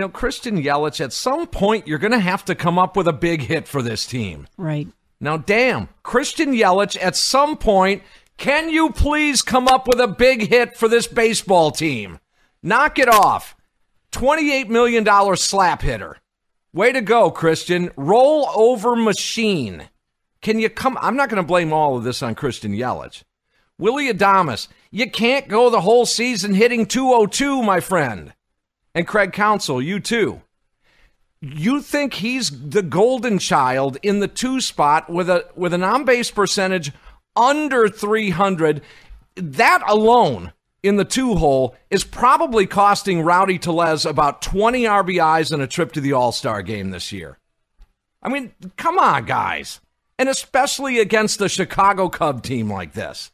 You know, Christian Yelich, at some point, you're going to have to come up with a big hit for this team. Right. Now, damn, Christian Yelich, at some point, can you please come up with a big hit for this baseball team? Knock it off. $28 million slap hitter. Way to go, Christian. Roll over machine. Can you come? I'm not going to blame all of this on Christian Yelich. Willie Adames, you can't go the whole season hitting 202, my friend. And Craig Counsell, you too. You think he's the golden child in the two spot with a with an on base percentage under 300? That alone in the two hole is probably costing Rowdy Tellez about 20 RBIs and a trip to the All Star game this year. I mean, come on, guys. And especially against a Chicago Cub team like this.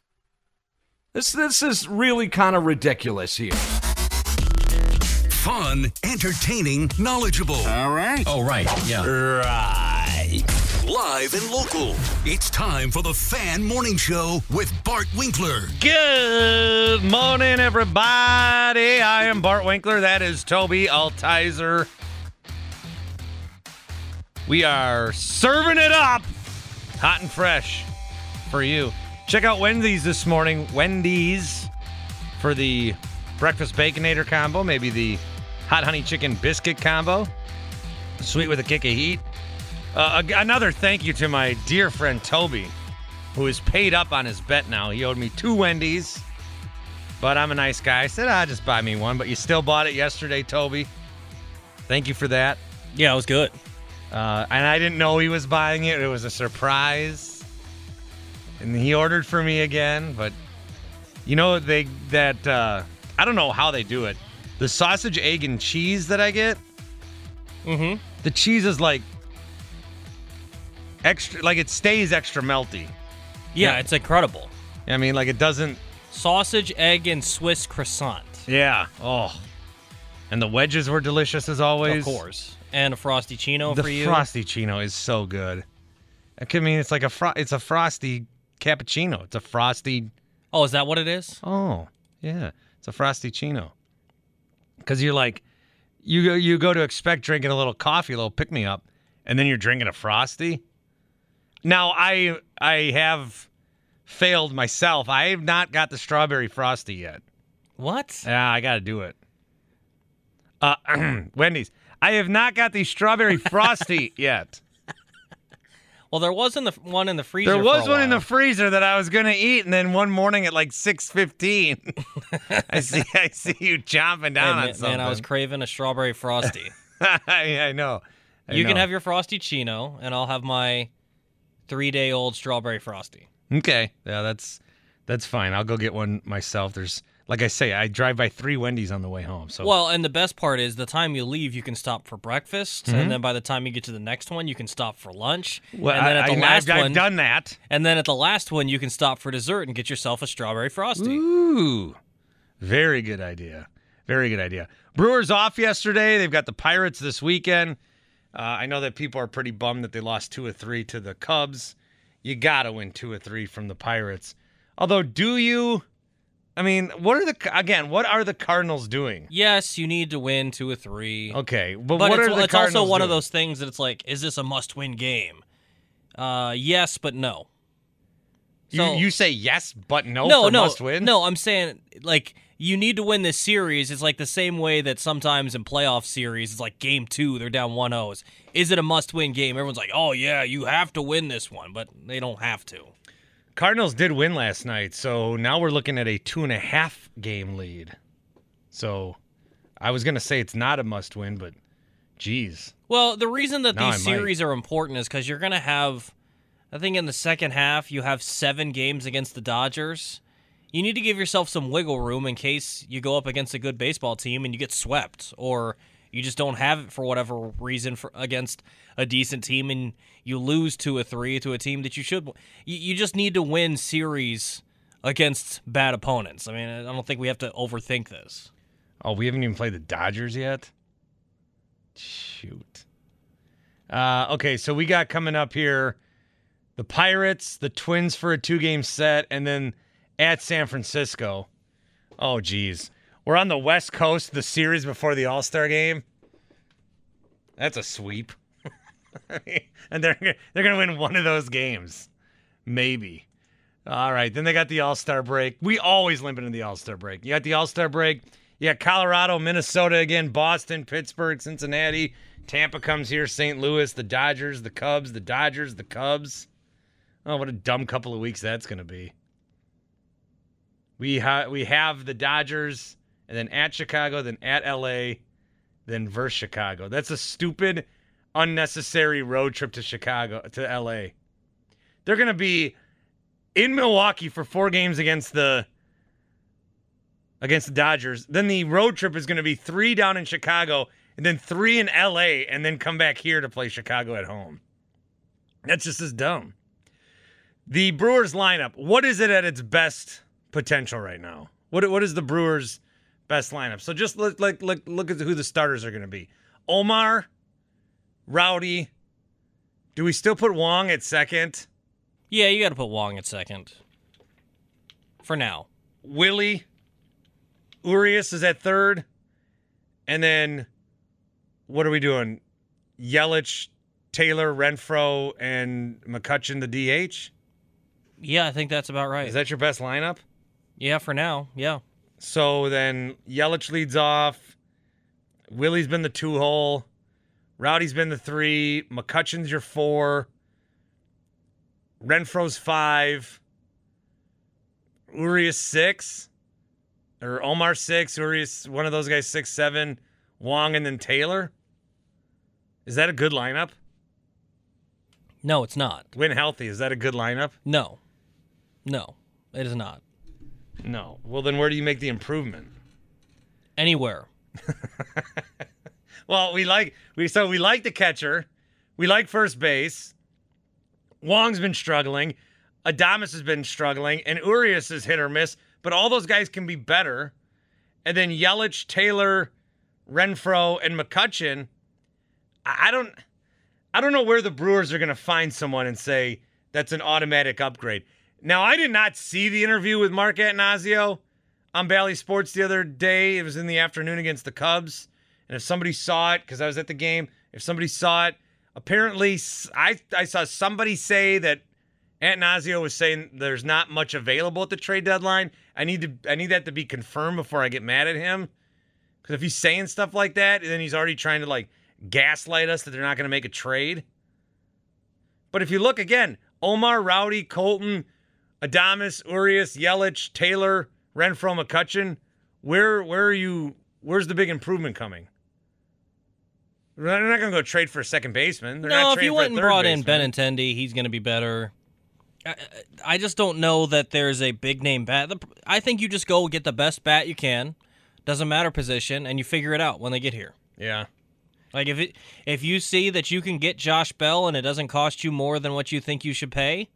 This, this is really kind of ridiculous here. Fun, entertaining, knowledgeable. All right. Oh, right. Yeah. Right. Live and local. It's time for the Fan Morning Show with Bart Winkler. Good morning, everybody. I am Bart Winkler. That is Toby Altizer. We are serving it up hot and fresh for you. Check out Wendy's this morning. Wendy's for the breakfast baconator combo, maybe the hot honey chicken biscuit combo, sweet with a kick of heat. Uh, another thank you to my dear friend Toby, who is paid up on his bet now. He owed me two Wendy's, but I'm a nice guy. I said, ah, just buy me one. But you still bought it yesterday, Toby. Thank you for that. Yeah, it was good. Uh, and I didn't know he was buying it. It was a surprise. And he ordered for me again, but you know they that uh, I don't know how they do it. The sausage, egg, and cheese that I get, Mm-hmm. the cheese is like extra, like it stays extra melty. Yeah, Yeah. it's incredible. I mean, like it doesn't. Sausage, egg, and Swiss croissant. Yeah. Oh. And the wedges were delicious as always. Of course. And a frosty chino the for you. The frosty chino is so good. I mean, it's like a fro- it's a frosty cappuccino. It's a frosty. oh, is that what it is? Oh, yeah, it's a frosty chino. Because you're like, you go you go to expect drinking a little coffee, a little pick me up, and then you're drinking a frosty. Now I I have failed myself. I have not got the strawberry frosty yet. What? Yeah, I got to do it. Uh, Wendy's. I have not got the strawberry frosty yet. Well, there wasn't the one in the freezer. There was one in the freezer that I was gonna eat, and then one morning at like six fifteen, I see I see you chomping Hey, down on man, something. man, I was craving a strawberry frosty. I, I know. I you can have your frosty chino, and I'll have my three-day-old strawberry frosty. Okay, yeah, that's that's fine. I'll go get one myself. There's like I say, I drive by three Wendy's on the way home. So Well, and the best part is the time you leave, you can stop for breakfast, and then by the time you get to the next one, you can stop for lunch. Mm-hmm. well, and then at the I- last I've, one, I've done that. and then at the last one, you can stop for dessert and get yourself a strawberry frosty. Ooh, very good idea. Very good idea. Brewers off yesterday. They've got the Pirates this weekend. Uh, I know that people are pretty bummed that they lost two or three to the Cubs. You got to win two or three from the Pirates. Although, do you? I mean, what are the again? What are the Cardinals doing? Yes, you need to win two or three. Okay, but, But what it's, are the it's also Cardinals one of those things that it's like, is this a must-win game? Uh, yes, but no. You, So- you say yes, but no, no, for no, must win. no. I'm saying like you need to win this series. It's like the same way that sometimes in playoff series, it's like game two, they're down 1 0. Is it a must win game? Everyone's like, oh, yeah, you have to win this one, but they don't have to. Cardinals did win last night, so now we're looking at a two and a half game lead. So I was going to say it's not a must win, but geez. Well, the reason that Now these I might. series are important is because you're going to have, I think in the second half, you have seven games against the Dodgers. You need to give yourself some wiggle room in case you go up against a good baseball team and you get swept, or you just don't have it for whatever reason for against a decent team and you lose two or three to a team that you should. You, you just need to win series against bad opponents. I mean, I don't think we have to overthink this. Oh, we haven't even played the Dodgers yet? Shoot. Uh, okay, so we got coming up here the Pirates, the Twins for a two game set, and then at San Francisco. Oh, geez. We're on the West Coast, the series before the All Star game. That's a sweep. and they're, they're to win one of those games. Maybe. All right. Then they got the All Star break. We always limp into the All Star break. You got the All Star break. You got Colorado, Minnesota again, Boston, Pittsburgh, Cincinnati. Tampa comes here, St. Louis, the Dodgers, the Cubs, the Dodgers, the Cubs. Oh, what a dumb couple of weeks that's to be. We, ha- we have the Dodgers, and then at Chicago, then at LA, then versus Chicago. That's a stupid, unnecessary road trip to Chicago, to LA. They're to be in Milwaukee for four games against the against the Dodgers. Then the road trip is to be three down in Chicago and then three in LA and then come back here to play Chicago at home. That's just as dumb. The Brewers lineup, what is it at its best potential right now? What what is the Brewers best lineup? So just look like look, look at who the starters are going to be. Omar, Rowdy. Do we still put Wong at second? Yeah, you got to put Wong at second. For now. Willie, Urias is at third, and then what are we doing? Yelich, Taylor, Renfro, and McCutcheon the DH. Yeah, I think that's about right. Is that your best lineup? yeah, for now. Yeah. So then Yelich leads off. Willie's been the two hole. Rowdy's been the three. McCutcheon's your four. Renfro's five. Urias six. Or Omar six. Urias, one of those guys, six, seven. Wong and then Taylor. Is that a good lineup? No, it's not. When healthy. Is that a good lineup? No. No, it is not. No. Well, then where do you make the improvement? Anywhere. Well, we like we so we like the catcher, we like first base. Wong's been struggling, Adames has been struggling, and Urias is hit or miss. But all those guys can be better. And then Yelich, Taylor, Renfro, and McCutcheon. I I don't, I don't know where the Brewers are going to find someone and say that's an automatic upgrade. Now, I did not see the interview with Mark Attanasio on Bally Sports the other day. It was in the afternoon against the Cubs. And if somebody saw it, because I was at the game, if somebody saw it, apparently I, I saw somebody say that Attanasio was saying there's not much available at the trade deadline. I need to I need that to be confirmed before I get mad at him. Because if he's saying stuff like that, then he's already trying to like gaslight us that they're not going to make a trade. But if you look again, Omar, Rowdy, Kolten, Adames, Urias, Yelich, Taylor, Renfro, McCutcheon, where where are you? Where's the big improvement coming? They're not going to go trade for a second baseman. They're no, if you went and brought in. Benintendi, he's going to be better. I, I just don't know that there's a big name bat. I think you just go get the best bat you can. Doesn't matter position, and you figure it out when they get here. Yeah. Like if it if you see that you can get Josh Bell and it doesn't cost you more than what you think you should pay,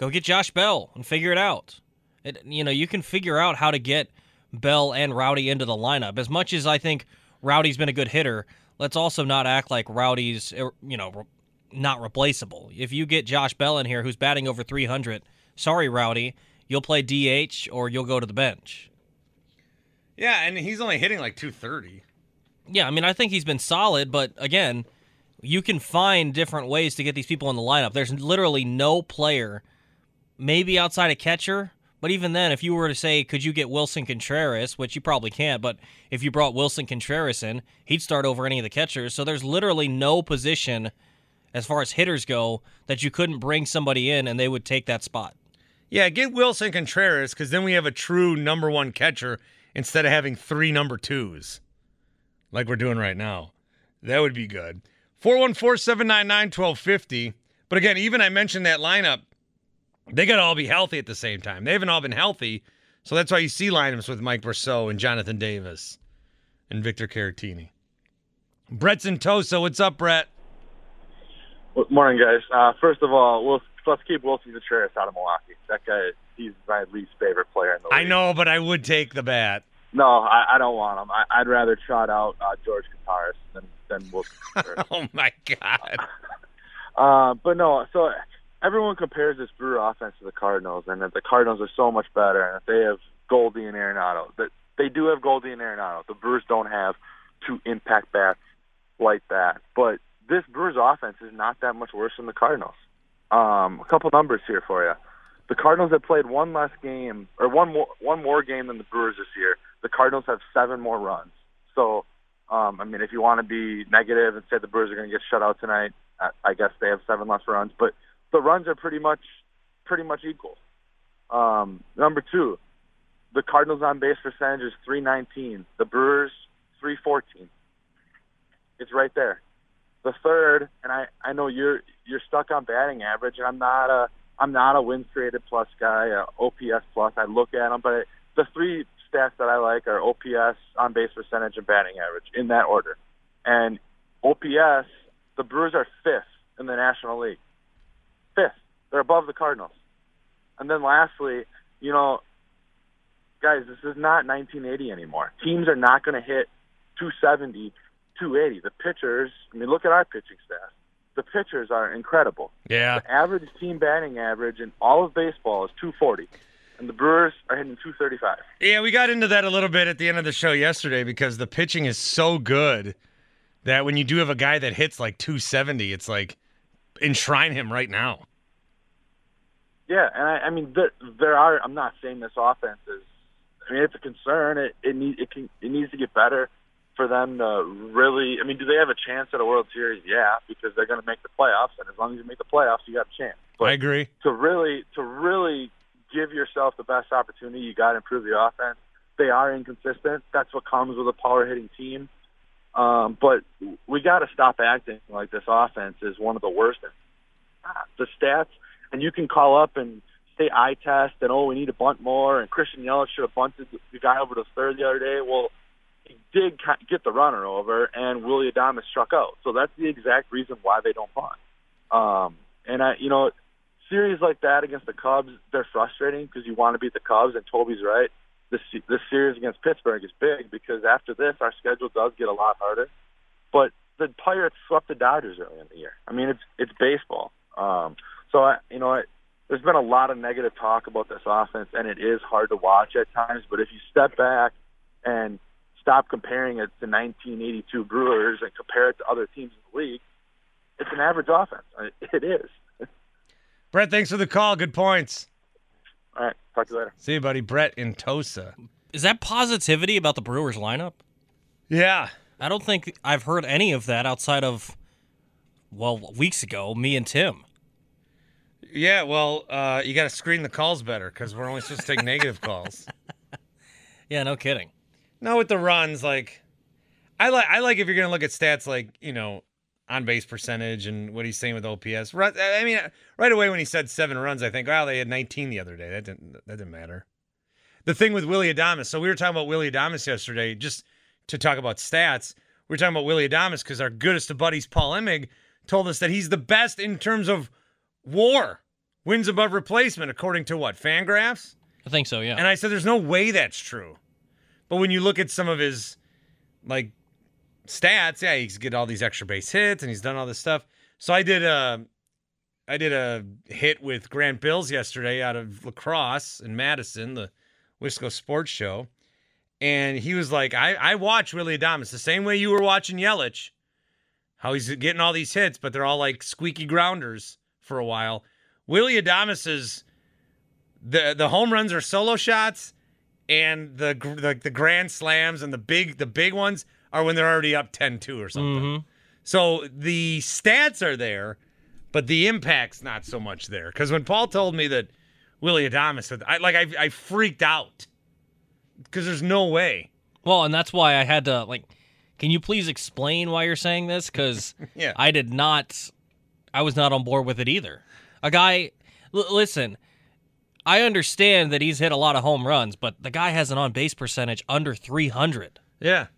go get Josh Bell and figure it out. It, you know, you can figure out how to get Bell and Rowdy into the lineup. As much as I think Rowdy's been a good hitter, let's also not act like Rowdy's uh, you know re- not replaceable. If you get Josh Bell in here who's batting over 300, sorry Rowdy, you'll play DH or you'll go to the bench. Yeah, and he's only hitting like 230. Yeah, I mean, I think he's been solid, but again, you can find different ways to get these people in the lineup. There's literally no player, maybe outside a catcher, But even then, if you were to say, could you get Willson Contreras, which you probably can't, but if you brought Willson Contreras in, he'd start over any of the catchers. So there's literally no position as far as hitters go that you couldn't bring somebody in and they would take that spot. Yeah, get Willson Contreras because then we have a true number one catcher instead of having three number twos like we're doing right now. That would be good. 414 799 1250. But again, even I mentioned that lineup, they got to all be healthy at the same time. They haven't all been healthy. So that's why you see lineups with Mike Brosseau and Jonathan Davis and Victor Caratini. Brett's in Tosa. What's up, Brett? Good morning, guys. Uh, first of all, we'll, let's keep Willson Contreras out of Milwaukee. That guy, he's my least favorite player in the league. I know, but I would take the bat. No, I, I don't want him. I, I'd rather trot out uh, George Kottaras than than Willson Contreras. oh my god. Uh, but no, so everyone compares this Brewer offense to the Cardinals, and that the Cardinals are so much better, and that they have Goldie and Arenado. That they do have Goldie and Arenado. The Brewers don't have two impact bats like that. But this Brewers offense is not that much worse than the Cardinals. Um, a couple numbers here for you. The Cardinals have played one less game, or one more one more game than the Brewers this year. The Cardinals have seven more runs. So, um, I mean, if you want to be negative and say the Brewers are going to get shut out tonight, I, I guess they have seven less runs. But the runs are pretty much pretty much equal. Um, number two, the Cardinals on base percentage is 319. The Brewers 314. It's right there. The third, and I I know you're you're stuck on batting average, and I'm not a I'm not a wins created plus guy, a OPS plus. I look at them, but the three stats that I like are OPS, on base percentage, and batting average in that order. And OPS, the Brewers are fifth in the National League. Fifth. They're above the Cardinals. And then lastly, you know, guys, this is not 1980 anymore. Teams are not going to hit 270, 280. The pitchers, I mean, look at our pitching staff. The pitchers are incredible. Yeah. The average team batting average in all of baseball is 240 and the Brewers are hitting 235. Yeah, we got into that a little bit at the end of the show yesterday because the pitching is so good that when you do have a guy that hits like 270, it's like enshrine him right now. Yeah, and I, I mean there, there are. I'm not saying this offense is. I mean, it's a concern. It it need it can it needs to get better for them to really. I mean, do they have a chance at a World Series? Yeah, because they're going to make the playoffs, and as long as you make the playoffs, you got a chance. But I agree. To really to really give yourself the best opportunity, you got to improve the offense. They are inconsistent. That's what comes with a power hitting team. Um, but we got to stop acting like this offense is one of the worst. The stats, and you can call up and say eye test and oh we need to bunt more and Christian Yelich should have bunted the guy over to third the other day. Well, he did get the runner over and Willy Adames struck out. So that's the exact reason why they don't bunt. Um, and I, you know, series like that against the Cubs, they're frustrating because you want to beat the Cubs, and Toby's right. This this series against Pittsburgh is big because after this, our schedule does get a lot harder. But the Pirates swept the Dodgers early in the year. I mean, it's it's baseball. Um, so I, you know, I, there's been a lot of negative talk about this offense, and it is hard to watch at times. But if you step back and stop comparing it to 1982 Brewers and compare it to other teams in the league, it's an average offense. It is. Brett, thanks for the call. Good points. All right. Talk to you later. See you, buddy. Brett in Tosa. Is that positivity about the Brewers lineup? Yeah. I don't think I've heard any of that outside of, well, weeks ago, me and Tim. Yeah, well, uh, you got to screen the calls better because we're only supposed to take negative calls. Yeah, no kidding. No, with the runs, like I like I like if you're gonna look at stats like you know on base percentage and what he's saying with OPS. I mean, right away when he said seven runs, I think, wow, they had 19 the other day. That didn't that didn't matter. The thing with Willie Adames. So we were talking about Willie Adames yesterday, just to talk about stats. We were talking about Willie Adames because our goodest of buddies, Paul Emig, told us that he's the best in terms of WAR, wins above replacement, according to what Fangraphs. I think so, yeah. And I said, there's no way that's true. But when you look at some of his like stats, yeah, he's get all these extra base hits and he's done all this stuff. So I did a I did a hit with Grant Bills yesterday out of La Crosse in Madison, the Wisco Sports Show. And he was like, I, I watch Willie Adames the same way you were watching Yelich, how he's getting all these hits, but they're all like squeaky grounders for a while. Willie Adames's the the home runs are solo shots, and the the, the grand slams and the big the big ones are when they're already up 10-2 or something. Mhm. So the stats are there, but the impact's not so much there. Because when Paul told me that Willie Adames, I like I, I freaked out because there's no way. Well, and that's why I had to like. Can you please explain why you're saying this? Because Yeah. I did not. I was not on board with it either. A guy, l- listen. I understand that he's hit a lot of home runs, but the guy has an on base percentage under 300. Yeah.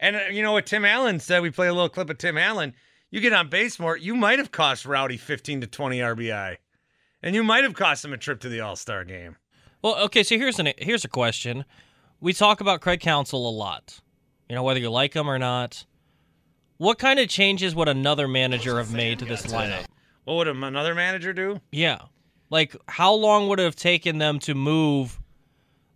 And uh, you know what Tim Allen said? We play a little clip of Tim Allen. You get on base more, you might have cost Rowdy 15 to 20 RBI. And you might have cost him a trip to the All Star game. Well, okay, so here's an here's a question. We talk about Craig Counsell a lot. You know, whether you like him or not. What kind of changes would another manager have made to this lineup? What would another manager do? Yeah. Like how long would it have taken them to move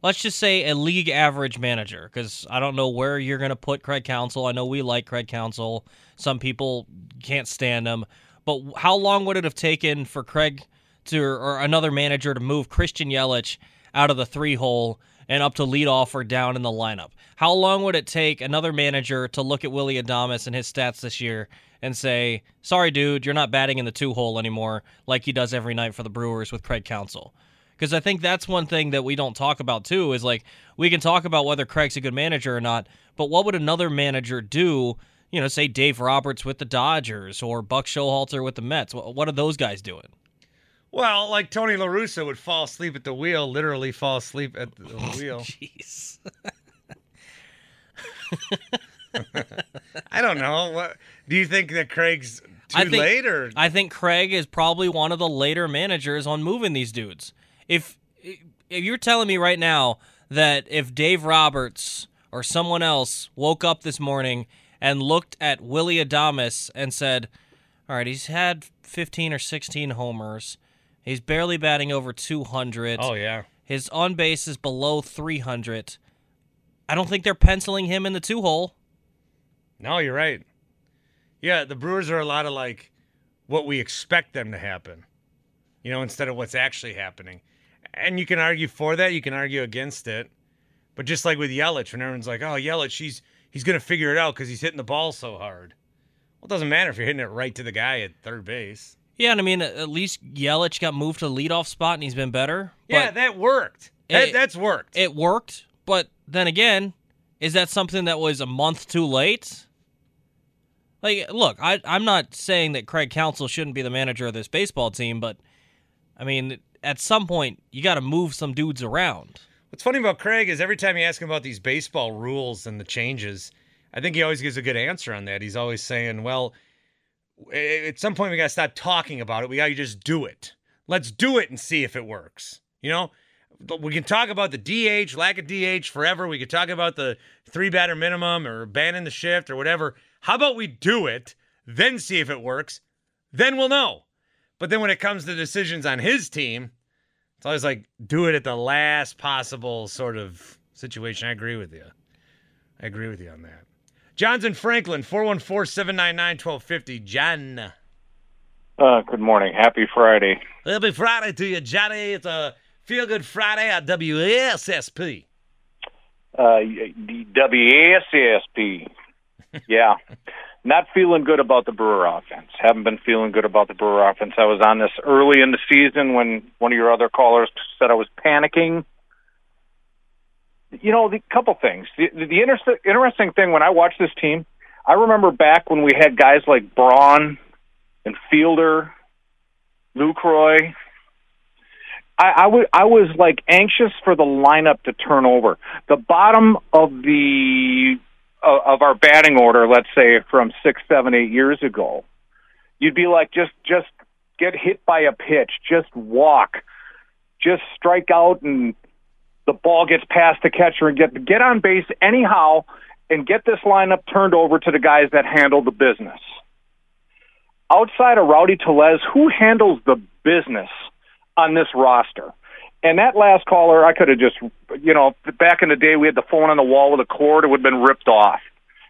let's just say a league average manager cuz I don't know where you're going to put Craig Counsell. I know we like Craig Counsell. Some people can't stand him. But how long would it have taken for Craig to or another manager to move Christian Yelich out of the 3 hole and up to leadoff or down in the lineup? How long would it take another manager to look at Willie Adames and his stats this year and say, "Sorry, dude, you're not batting in the two hole anymore like he does every night for the Brewers with Craig Counsell." Because I think that's one thing that we don't talk about too is like we can talk about whether Craig's a good manager or not, but what would another manager do? You know, say Dave Roberts with the Dodgers or Buck Showalter with the Mets. What what are those guys doing? Well, like Tony La Russa would fall asleep at the wheel, literally fall asleep at the oh, wheel. Jeez. I don't know. What do you think that Craig's too I think, late or I think Craig is probably one of the later managers on moving these dudes. If if you're telling me right now that if Dave Roberts or someone else woke up this morning and looked at Willie Adames and said, "All right, he's had 15 or 16 homers. He's barely batting over 200. Oh yeah. His on base is below 300." I don't think they're penciling him in the two hole. No, you're right. Yeah, the Brewers are a lot of like what we expect them to happen, you know, instead of what's actually happening. And you can argue for that, you can argue against it. But just like with Yelich, when everyone's like, "Oh, Yelich, he's he's gonna figure it out because he's hitting the ball so hard." Well, it doesn't matter if you're hitting it right to the guy at third base. Yeah, and I mean, at least Yelich got moved to the leadoff spot and he's been better. Yeah, that worked. That, It- that's worked. it worked. But then again, is that something that was a month too late? Like, look, I, I'm not saying that Craig Counsell shouldn't be the manager of this baseball team, but I mean, at some point, you got to move some dudes around. What's funny about Craig is every time you ask him about these baseball rules and the changes, I think he always gives a good answer on that. He's always saying, well, at some point we got to stop talking about it. We got to just do it. Let's do it and see if it works. You know, we can talk about the DH, lack of DH forever. We could talk about the three batter minimum or banning the shift or whatever. How about we do it, then see if it works? Then we'll know. But then when it comes to decisions on his team, it's always like do it at the last possible sort of situation. I agree with you. I agree with you on that. John's in Franklin, 414 799 1250. John. Uh, good morning. Happy Friday. Happy Friday to you, Johnny. It's a feel good Friday at WSSP. Uh, the WASSP. Yeah. Not feeling good about the Brewer offense. Haven't been feeling good about the Brewer offense. I was on this early in the season when one of your other callers said I was panicking. You know, the couple things. The, the inter- interesting thing when I watch this team, I remember back when we had guys like Braun and Fielder, Lucroy, I, I, w- I was like anxious for the lineup to turn over. The bottom of the of our batting order, let's say from six, seven, eight years ago, you'd be like, just just get hit by a pitch, just walk, just strike out, and the ball gets past the catcher and get get on base anyhow, and get this lineup turned over to the guys that handle the business. Outside of Rowdy Tellez, who handles the business? on this roster. And that last caller, I could have just, you know, back in the day, we had the phone on the wall with a cord; it would have been ripped off.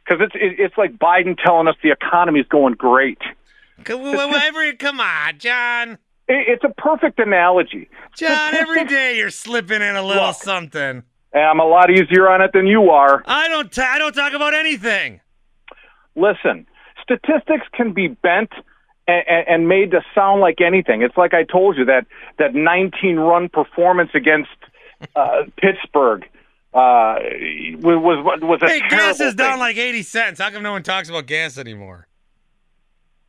Because it's it's like Biden telling us the economy's going great. Come on, John. It, it's a perfect analogy. John, every day you're slipping in a little Look. something. I'm a lot easier on it than you are. I don't. T- I don't talk about anything. Listen, statistics can be bent and, and made to sound like anything. It's like I told you that that 19 run performance against uh, Pittsburgh uh, was was was a Hey, gas is down like eighty cents. How come no one talks about gas anymore?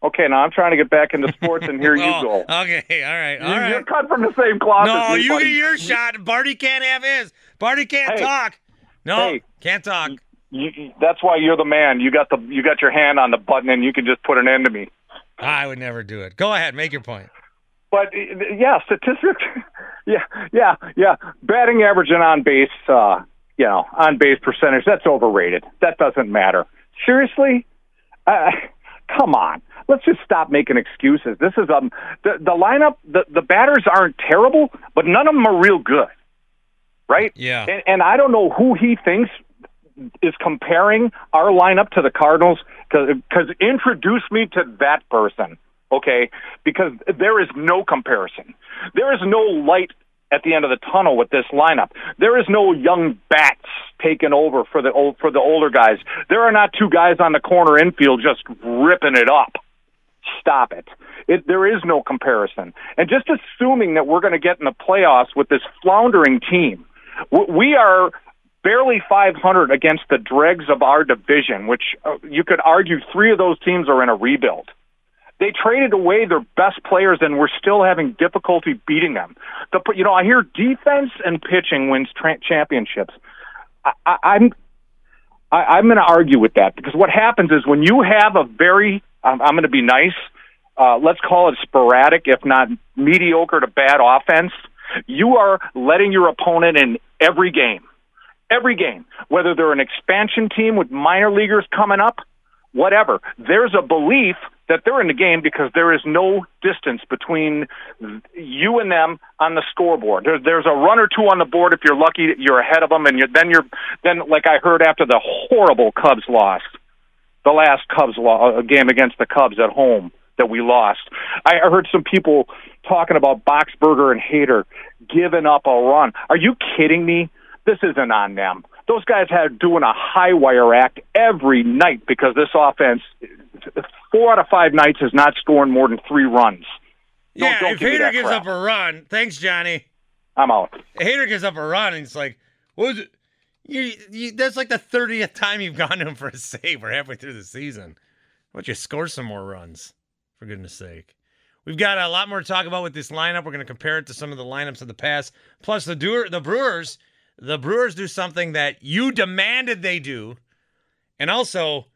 Okay, now I'm trying to get back into sports, and here you go. Okay, all right, all You- right. You're cut from the same cloth. No, me, you buddy. get your shot. Barty can't have his. Barty can't Hey. talk. No, Hey. can't talk. You, you- that's why you're the man. You got the you got your hand on the button, and you can just put an end to me. I would never do it. Go ahead, make your point. But yeah, statistics. yeah, yeah, yeah. Batting average and on base, uh, you know, on base percentage. That's overrated. That doesn't matter. Seriously, uh, come on. Let's just stop making excuses. This is um the the lineup. The the batters aren't terrible, but none of them are real good, right? Yeah. And, and I don't know who he thinks is comparing our lineup to the Cardinals because introduce me to that person, okay? Because there is no comparison. There is no light at the end of the tunnel with this lineup. There is no young bats taking over for the old for the older guys. There are not two guys on the corner infield just ripping it up. Stop it. It there is no comparison. And just assuming that we're going to get in the playoffs with this floundering team, we are barely 500 against the dregs of our division, which uh, you could argue three of those teams are in a rebuild. They traded away their best players, and we're still having difficulty beating them. The, you know, I hear defense and pitching wins tra- championships. I, I, I'm I, I'm going to argue with that because what happens is when you have a very, um, I'm going to be nice, uh, let's call it sporadic, if not mediocre to bad offense, you are letting your opponent in every game. Every game, whether they're an expansion team with minor leaguers coming up, whatever. There's a belief that they're in the game because there is no distance between you and them on the scoreboard. There, there's a run or two on the board if you're lucky. You're ahead of them, and you're, then you're then like I heard after the horrible Cubs loss, the last Cubs lo- uh, game against the Cubs at home that we lost. I heard some people talking about Boxberger and Hader giving up a run. Are you kidding me? This isn't on them. Those guys had doing a high wire act every night because this offense, four out of five nights, is not scoring more than three runs. Don't- yeah, don't if give me Hader that gives crap. up a run, thanks, Johnny. I'm out. Hader gives up a run, and it's like, what was it? You, you, that's like the thirtieth time you've gone to him for a save. We're halfway through the season. Why don't you score some more runs, for goodness sake? We've got a lot more to talk about with this lineup. We're going to compare it to some of the lineups of the past. Plus, the Doer, the Brewers, the Brewers do something that you demanded they do, and also,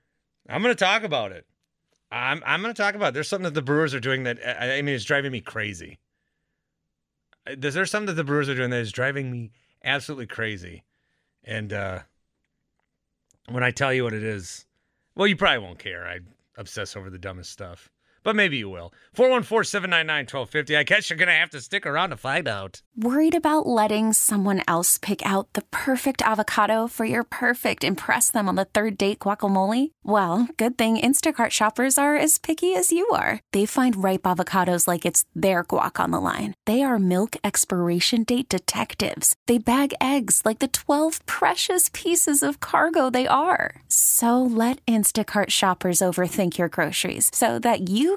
I'm going to talk about it. I'm I'm going to talk about. It. There's something that the Brewers are doing that I mean, it's driving me crazy. Is there something that the Brewers are doing that is driving me absolutely crazy? And uh, when I tell you what it is, well, you probably won't care. I obsess over the dumbest stuff. But maybe you will. 414 799 1250. I guess you're going to have to stick around to find out. Worried about letting someone else pick out the perfect avocado for your perfect impress them on the third date guacamole? Well, good thing Instacart shoppers are as picky as you are. They find ripe avocados like it's their guac on the line. They are milk expiration date detectives. They bag eggs like the 12 precious pieces of cargo they are. So let Instacart shoppers overthink your groceries so that you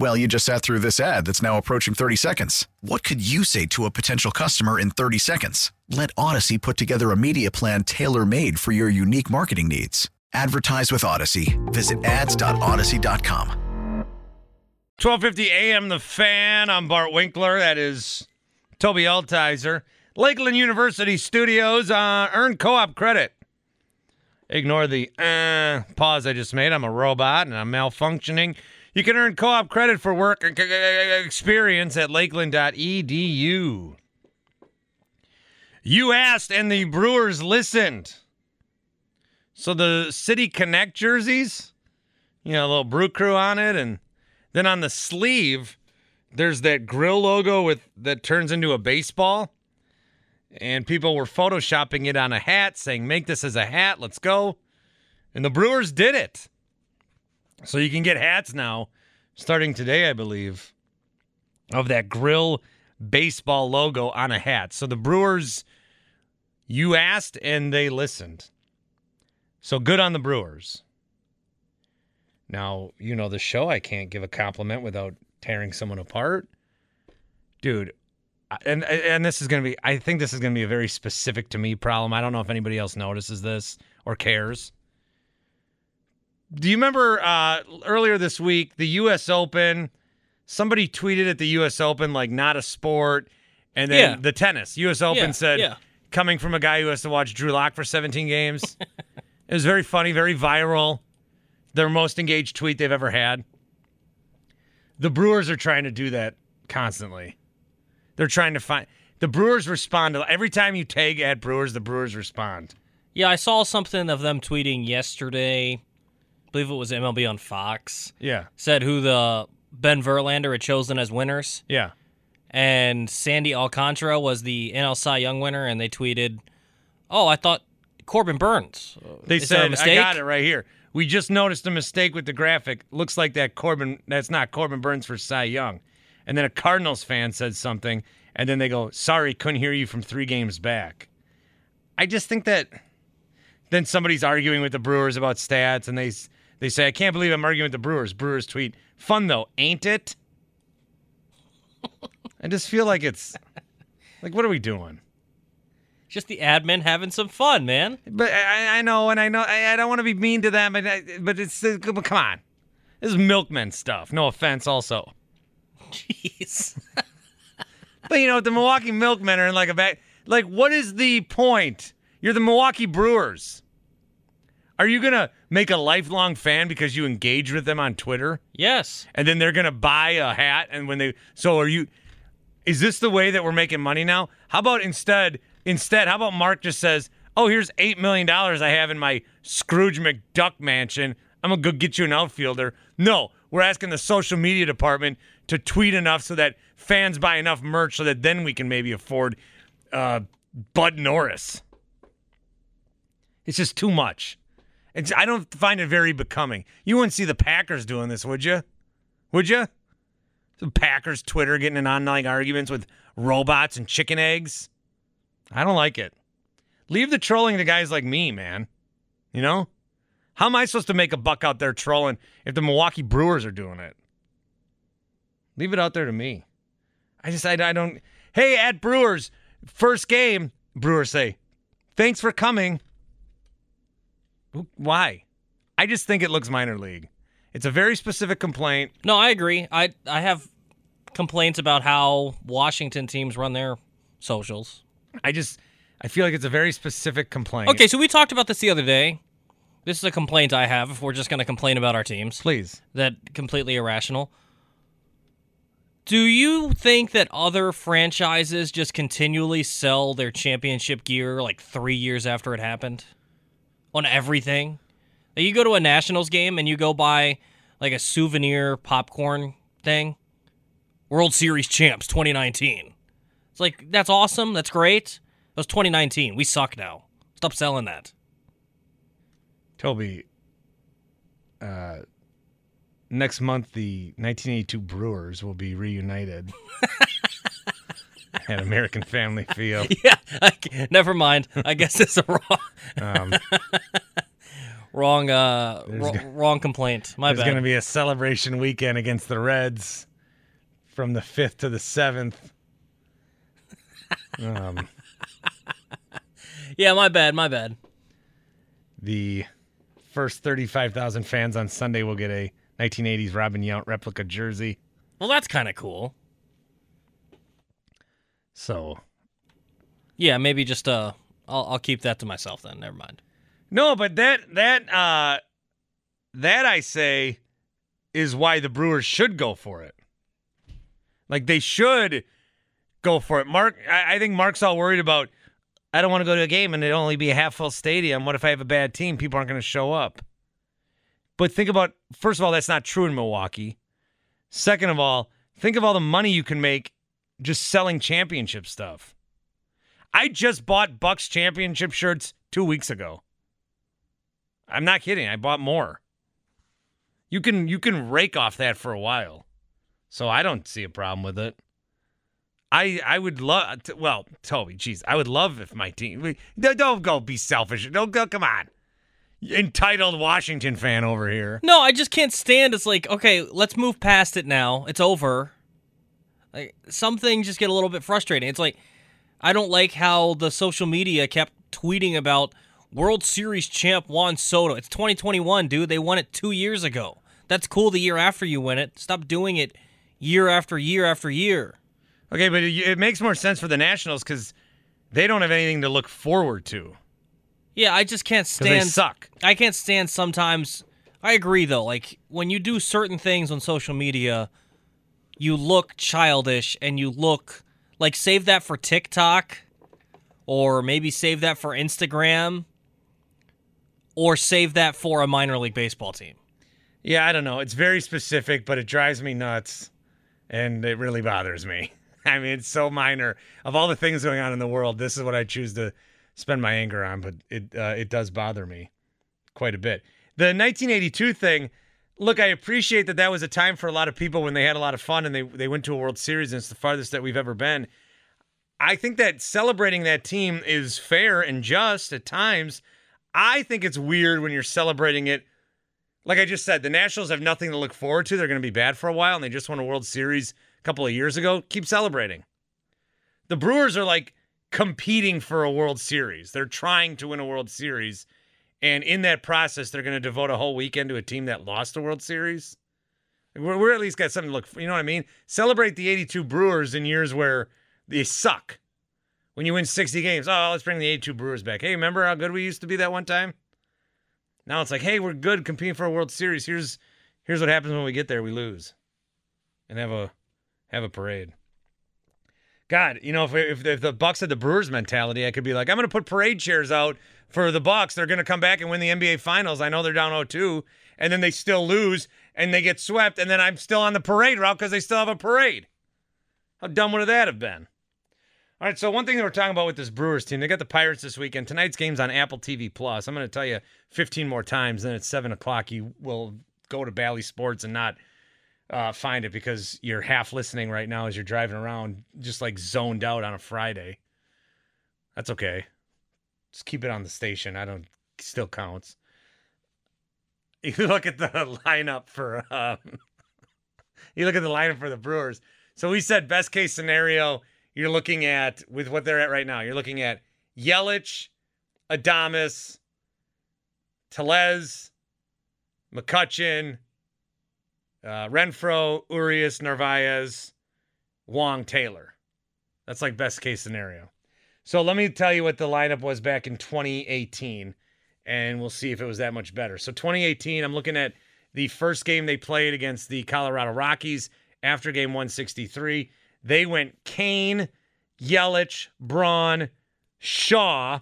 Well, you just sat through this ad that's now approaching 30 seconds. What could you say to a potential customer in 30 seconds? Let Odyssey put together a media plan tailor made for your unique marketing needs. Advertise with Odyssey. Visit ads.odyssey.com. 1250 AM The Fan. I'm Bart Winkler. That is Toby Altizer. Lakeland University Studios. Uh, earn co-op credit. Ignore the uh, pause I just made. I'm a robot and I'm malfunctioning. You can earn co-op credit for work and experience at lakeland.edu. You asked and the Brewers listened. So the City Connect jerseys, you know, a little brew crew on it, and then on the sleeve, there's that grill logo with that turns into a baseball. And people were photoshopping it on a hat, saying, "Make this as a hat. Let's go." And the Brewers did it. So you can get hats now, starting today, I believe, of that grill baseball logo on a hat. So the Brewers, you asked and they listened. So good on the Brewers. Now, you know the show, I can't give a compliment without tearing someone apart. Dude, and and this is going to be I think this is going to be a very specific to me problem. I don't know if anybody else notices this or cares. Do you remember uh, earlier this week the U.S. Open? Somebody tweeted at the U.S. Open like not a sport, and then Yeah. the tennis U.S. Open Yeah, said yeah. coming from a guy who has to watch Drew Lock for 17 games. it was very funny, very viral. Their most engaged tweet they've ever had. The Brewers are trying to do that constantly. They're trying to find the Brewers respond to every time you tag at Brewers, the Brewers respond. Yeah, I saw something of them tweeting yesterday. I believe it was MLB on Fox. Yeah. Said who the Ben Verlander had chosen as winners. Yeah. And Sandy Alcantara was the NL Cy Young winner, and they tweeted, "Oh, I thought Corbin Burnes." They Is said, I got it right here. We just noticed a mistake with the graphic. Looks like that Corbin, that's not Corbin Burnes for Cy Young. And then a Cardinals fan said something, and then they go, sorry, couldn't hear you from three games back. I just think that then somebody's arguing with the Brewers about stats, and they they say, I can't believe I'm arguing with the Brewers. Brewers tweet, fun though, ain't it? I just feel like it's like, what are we doing? Just the admin having some fun, man. But I, I know, and I know, I, I don't want to be mean to them, but I, but it's uh, but come on, this is milkman stuff. No offense, also. Jeez. But you know, the Milwaukee Milkmen are in like a back. Like, what is the point? You're the Milwaukee Brewers. Are you gonna make a lifelong fan because you engage with them on Twitter? Yes. And then they're gonna buy a hat, and when they so are you? Is this the way that we're making money now? How about instead? Instead, how about Mark just says, "Oh, here's eight million dollars I have in my Scrooge McDuck mansion. I'm gonna go get you an outfielder." No, we're asking the social media department to tweet enough so that fans buy enough merch so that then we can maybe afford uh, Bud Norris. It's just too much. It's I don't find it very becoming. You wouldn't see the Packers doing this, would you? Would you? The Packers Twitter getting in online arguments with robots and chicken eggs. I don't like it. Leave the trolling to guys like me, man. You know? How am I supposed to make a buck out there trolling if the Milwaukee Brewers are doing it? Leave it out there to me. I just I, I don't Hey, at Brewers, first game, Brewers say, "Thanks for coming." Why? I just think it looks minor league. It's a very specific complaint. No, I agree. I I have complaints about how Washington teams run their socials. I just I feel like it's a very specific complaint. Okay, so we talked about this the other day. This is a complaint I have if we're just going to complain about our teams. Please. That completely irrational. Do you think that other franchises just continually sell their championship gear like 3 years after it happened on everything? Like you go to a Nationals game and you go buy like a souvenir popcorn thing. World Series champs 2019. It's like that's awesome. That's great. That was 2019. We suck now. Stop selling that. Toby, uh, next month the 1982 Brewers will be reunited at American Family Field. Yeah, I, never mind. I guess it's a wrong, Um, wrong, uh, There's wrong, wrong complaint. My There's bad. going to be a celebration weekend against the Reds from the 5th to the 7th. Um, Yeah, my bad, my bad. The first 35,000 fans on Sunday will get a 1980s Robin Yount replica jersey. Well, that's kind of cool. So, Yeah, maybe just uh, I'll I'll keep that to myself then. Never mind. no, but that that uh that I say is why the Brewers should go for it. Like they should go for it. Mark I, I think Mark's all worried about I don't want to go to a game and it only be a half full stadium. What if I have a bad team? People aren't going to show up. But think about first of all, that's not true in Milwaukee. Second of all, think of all the money you can make just selling championship stuff. I just bought Bucks championship shirts two weeks ago. I'm not kidding. I bought more. You can you can rake off that for a while, so I don't see a problem with it. I I would love. To, well, Toby, geez, I would love if my team. Don't don't go be selfish. Don't go. Come on, entitled Washington fan over here. No, I just can't stand. It's like okay, let's move past it now. It's over. Like some things just get a little bit frustrating. It's like I don't like how the social media kept tweeting about World Series champ Juan Soto. It's 2021, dude. They won it two years ago. That's cool. The year after you win it, stop doing it year after year after year. Okay, but it, makes more sense for the Nationals because they don't have anything to look forward to. Yeah, I just can't 'Cause they stand. suck. I can't stand sometimes. I agree though. Like when you do certain things on social media, you look childish and you look like save that for TikTok, or maybe save that for Instagram, or save that for a minor league baseball team. Yeah, I don't know. It's very specific, but it drives me nuts, and it really bothers me. I mean, it's so minor. Of all the things going on in the world, this is what I choose to spend my anger on, but it uh, it does bother me quite a bit. The 1982 thing. Look, I appreciate that that was a time for a lot of people when they had a lot of fun and they they went to a World Series and it's the farthest that we've ever been. I think that celebrating that team is fair and just at times. I think it's weird when you're celebrating it like I just said, the Nationals have nothing to look forward to. They're going to be bad for a while, and they just won a World Series a couple of years ago. Keep celebrating. The Brewers are like competing for a World Series. They're trying to win a World Series, and in that process, they're going to devote a whole weekend to a team that lost a World Series. We're, we're at least got something to look for. You know what I mean? Celebrate the 82 Brewers in years where they suck. When you win 60 games, oh, let's bring the 82 Brewers back. Hey, remember how good we used to be that one time? Now it's like, hey, we're good competing for a World Series. Here's here's what happens when we get there, we lose. And have a have a parade. God, you know, if if, if the Bucks had the Brewers mentality, I could be like, I'm going to put parade chairs out for the Bucks. They're going to come back and win the NBA Finals. I know they're down 0-2, and then they still lose and they get swept, and then I'm still on the parade route because they still have a parade. How dumb would that have been? All right, so one thing that we're talking about with this Brewers team, they got the Pirates this weekend. Tonight's game's on Apple TV Plus. I'm going to tell you 15 more times. Then at seven o'clock, you will go to Bally Sports and not uh, find it because you're half listening right now as you're driving around, just like zoned out on a Friday. That's okay. Just keep it on the station. I don't. Still counts. You look at the lineup for. Um, you look at the lineup for the Brewers. So we said best case scenario you're looking at with what they're at right now. You're looking at Yelich, Adames, Tellez, McCutchen, uh, Renfroe, Urias, Narvaez, Wong, Taylor. That's like best case scenario. So let me tell you what the lineup was back in 2018, and we'll see if it was that much better. So 2018, I'm looking at the first game they played against the Colorado Rockies after game 163. They went Cain, Yelich, Braun, Shaw,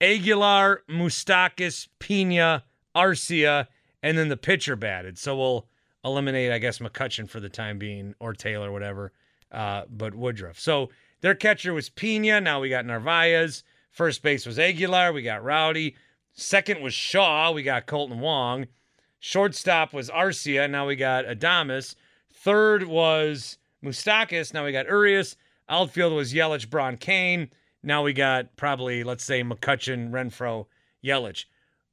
Aguilar, Moustakas, Pena, Arcia, and then the pitcher batted. So we'll eliminate, I guess, McCutchen for the time being, or Taylor, whatever, uh, but Woodruff. So their catcher was Pena. Now we got Narvaez. First base was Aguilar. We got Rowdy. Second was Shaw. We got Kolten Wong. Shortstop was Arcia. Now we got Adames. Third was Moustakas. Now we got Urias. Outfield was Yelich, Braun, Cain. Now we got probably, let's say, McCutchen, Renfroe, Yelich.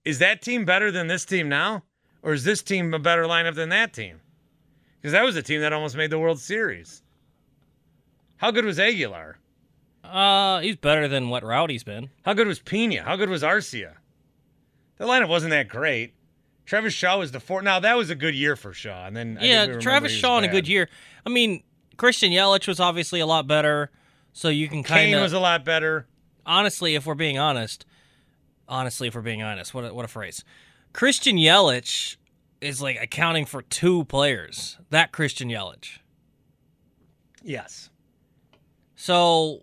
Is that team better than this team now? Or is this team a better lineup than that team? Because that was a team that almost made the World Series. How good was Aguilar? Uh, he's better than what Rowdy's been. How good was Pena? How good was Arcia? The lineup wasn't that great. Travis Shaw was the fourth. Now that was a good year for Shaw, and then I think yeah, Travis Shaw in a good year. I mean, Christian Yelich was obviously a lot better, so you can kind Cain of was a lot better. honestly, if we're being honest, honestly, if we're being honest, what a, what a phrase. Christian Yelich is like accounting for two players. That Christian Yelich. Yes. So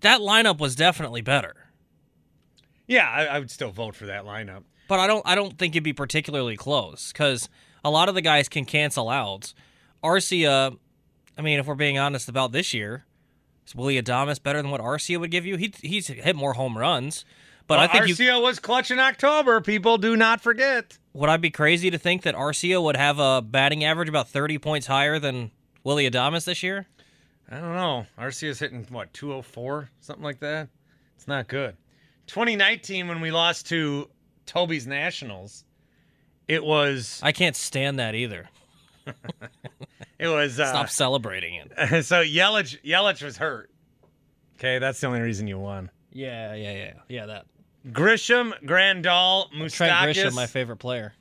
that lineup was definitely better. Yeah, I, I would still vote for that lineup. But I don't I don't think it'd be particularly close because a lot of the guys can cancel out. Arcia, I mean, if we're being honest about this year, is Willy Adames better than what Arcia would give you? He he's hit more home runs. But Well, I think you was clutch in October. People do not forget. Would I be crazy to think that Arcia would have a batting average about 30 points higher than Willy Adames this year? I don't know. Arcia's hitting what 204, something like that. It's not good. 2019 when we lost to Toby's Nationals, it was I can't stand that either. it was uh, Stop celebrating it. so Yelich Yelich was hurt. Okay, that's the only reason you won. Yeah, yeah, yeah. Yeah, that. Grisham, Grandal, Trent Grisham, my favorite player.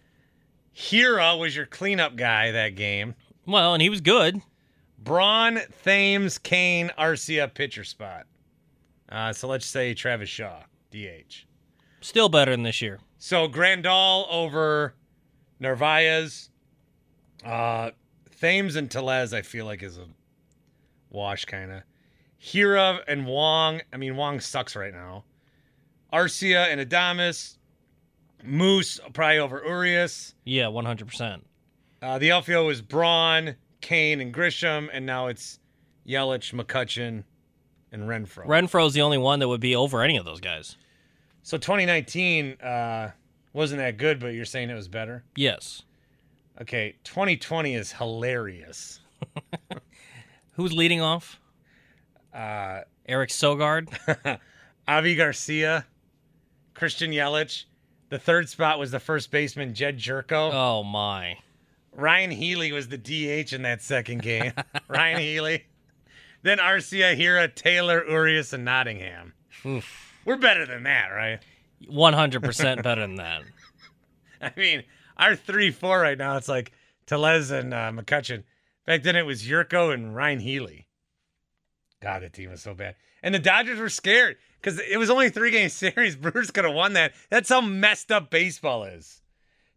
Hiura was your cleanup guy that game. Well, and he was good. Braun, Thames, Cain, Arcia pitcher spot. Uh, so let's say Travis Shaw, DH. Still better than this year. So Grandal over Narvaez. Uh, Thames and Tellez, I feel like is a wash kind of. Hiura and Wong. I mean, Wong sucks right now. Arcia and Adames. Moose probably over Urias. Yeah, 100%. Uh, the outfield was Braun, Cain, and Grisham, and now it's Yelich, McCutchen, and Renfroe. Renfroe's the only one that would be over any of those guys. so 2019 uh, wasn't that good, but you're saying it was better? Yes. Okay, 2020 is hilarious. Who's leading off? Uh, Eric Sogard. Avi Garcia, Christian Yelich. The third spot was the first baseman, Jedd Gyorko. Oh, my. Ryan Healy was the DH in that second game. Ryan Healy. Then Arcia, Hiura, Taylor, Urias, and Nottingham. Oof. We're better than that, right? 100% better than that. I mean, our 3 4 right now, it's like Tellez and uh, McCutchen. Back then it was Gyorko and Ryan Healy. God, the team was so bad. And the Dodgers were scared because it was only three game series. Brewers could have won that. That's how messed up baseball is.